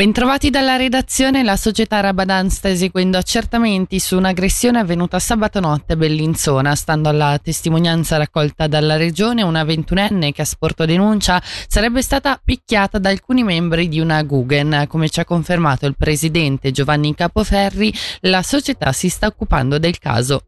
Bentrovati dalla redazione, la società Rabadan sta eseguendo accertamenti su un'aggressione avvenuta sabato notte a Bellinzona. Stando alla testimonianza raccolta dalla regione, una ventunenne che ha sporto denuncia sarebbe stata picchiata da alcuni membri di una Guggen. Come ci ha confermato il presidente Giovanni Capoferri, la società si sta occupando del caso.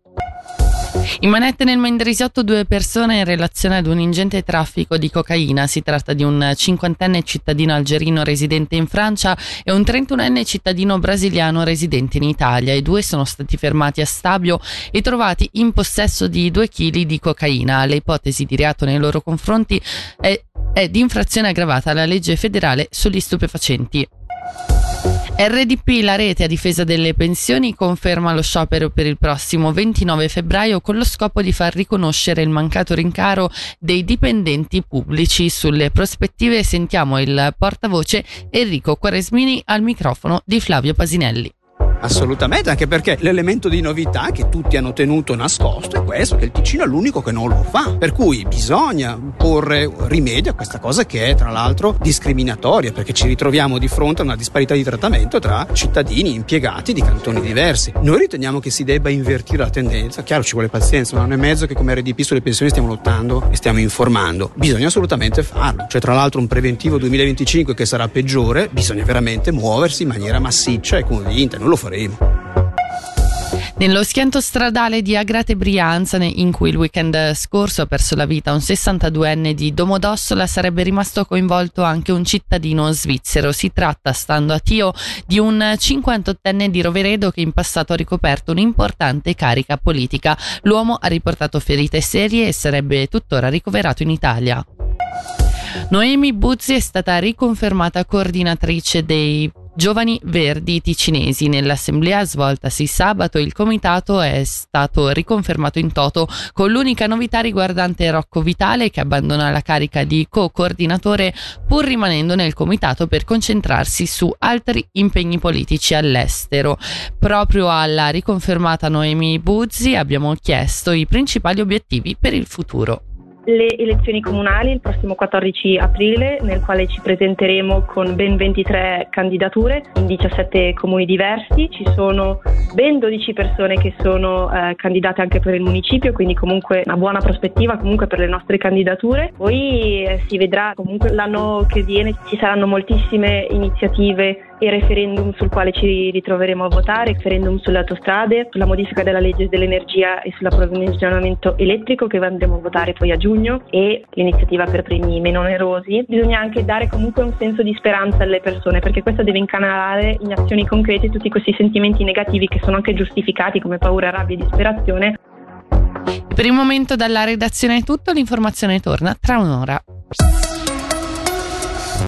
In manette nel Mendrisiotto due persone in relazione ad un ingente traffico di cocaina. Si tratta di un cinquantenne cittadino algerino residente in Francia e un trentunenne cittadino brasiliano residente in Italia. I due sono stati fermati a Stabio e trovati in possesso di due chili di cocaina. Le ipotesi di reato nei loro confronti è, è di infrazione aggravata alla legge federale sugli stupefacenti. RDP, la rete a difesa delle pensioni, conferma lo sciopero per il prossimo 29 febbraio con lo scopo di far riconoscere il mancato rincaro dei dipendenti pubblici. Sulle prospettive sentiamo il portavoce Enrico Quaresmini al microfono di Flavio Pasinelli. Assolutamente, anche perché l'elemento di novità che tutti hanno tenuto nascosto è questo, che il Ticino è l'unico che non lo fa. Per cui bisogna porre rimedio a questa cosa che è tra l'altro discriminatoria, perché ci ritroviamo di fronte a una disparità di trattamento tra cittadini impiegati di cantoni diversi. Noi riteniamo che si debba invertire la tendenza, chiaro ci vuole pazienza, un anno e mezzo che come RDP sulle pensioni stiamo lottando e stiamo informando. Bisogna assolutamente farlo, cioè tra l'altro un preventivo 2025 che sarà peggiore, bisogna veramente muoversi in maniera massiccia e convinta, non lo faremo faremo. Nello schianto stradale di Agrate Brianza, in cui il weekend scorso ha perso la vita un 62enne di Domodossola, sarebbe rimasto coinvolto anche un cittadino svizzero. Si tratta, stando a Tio, di un 58enne di Roveredo che in passato ha ricoperto un'importante carica politica. L'uomo ha riportato ferite serie e sarebbe tuttora ricoverato in Italia. Noemi Buzzi è stata riconfermata coordinatrice dei Giovani Verdi Ticinesi. Nell'assemblea svoltasi sabato il comitato è stato riconfermato in toto con l'unica novità riguardante Rocco Vitale che abbandona la carica di co-coordinatore pur rimanendo nel comitato per concentrarsi su altri impegni politici all'estero. Proprio alla riconfermata Noemi Buzzi abbiamo chiesto i principali obiettivi per il futuro le elezioni comunali il prossimo 14 aprile, nel quale ci presenteremo con ben 23 candidature in 17 comuni diversi. Ci sono ben 12 persone che sono eh, candidate anche per il municipio, quindi comunque una buona prospettiva per le nostre candidature. Poi eh, si vedrà comunque l'anno che viene ci saranno moltissime iniziative e referendum sul quale ci ritroveremo a votare, referendum sulle autostrade, sulla modifica della legge dell'energia e sull'approvvigionamento elettrico che andremo a votare poi a giugno e l'iniziativa per premi meno onerosi. Bisogna anche dare comunque un senso di speranza alle persone perché questo deve incanalare in azioni concrete tutti questi sentimenti negativi che sono anche giustificati come paura, rabbia e disperazione. Per il momento dalla redazione è tutto, l'informazione torna tra un'ora.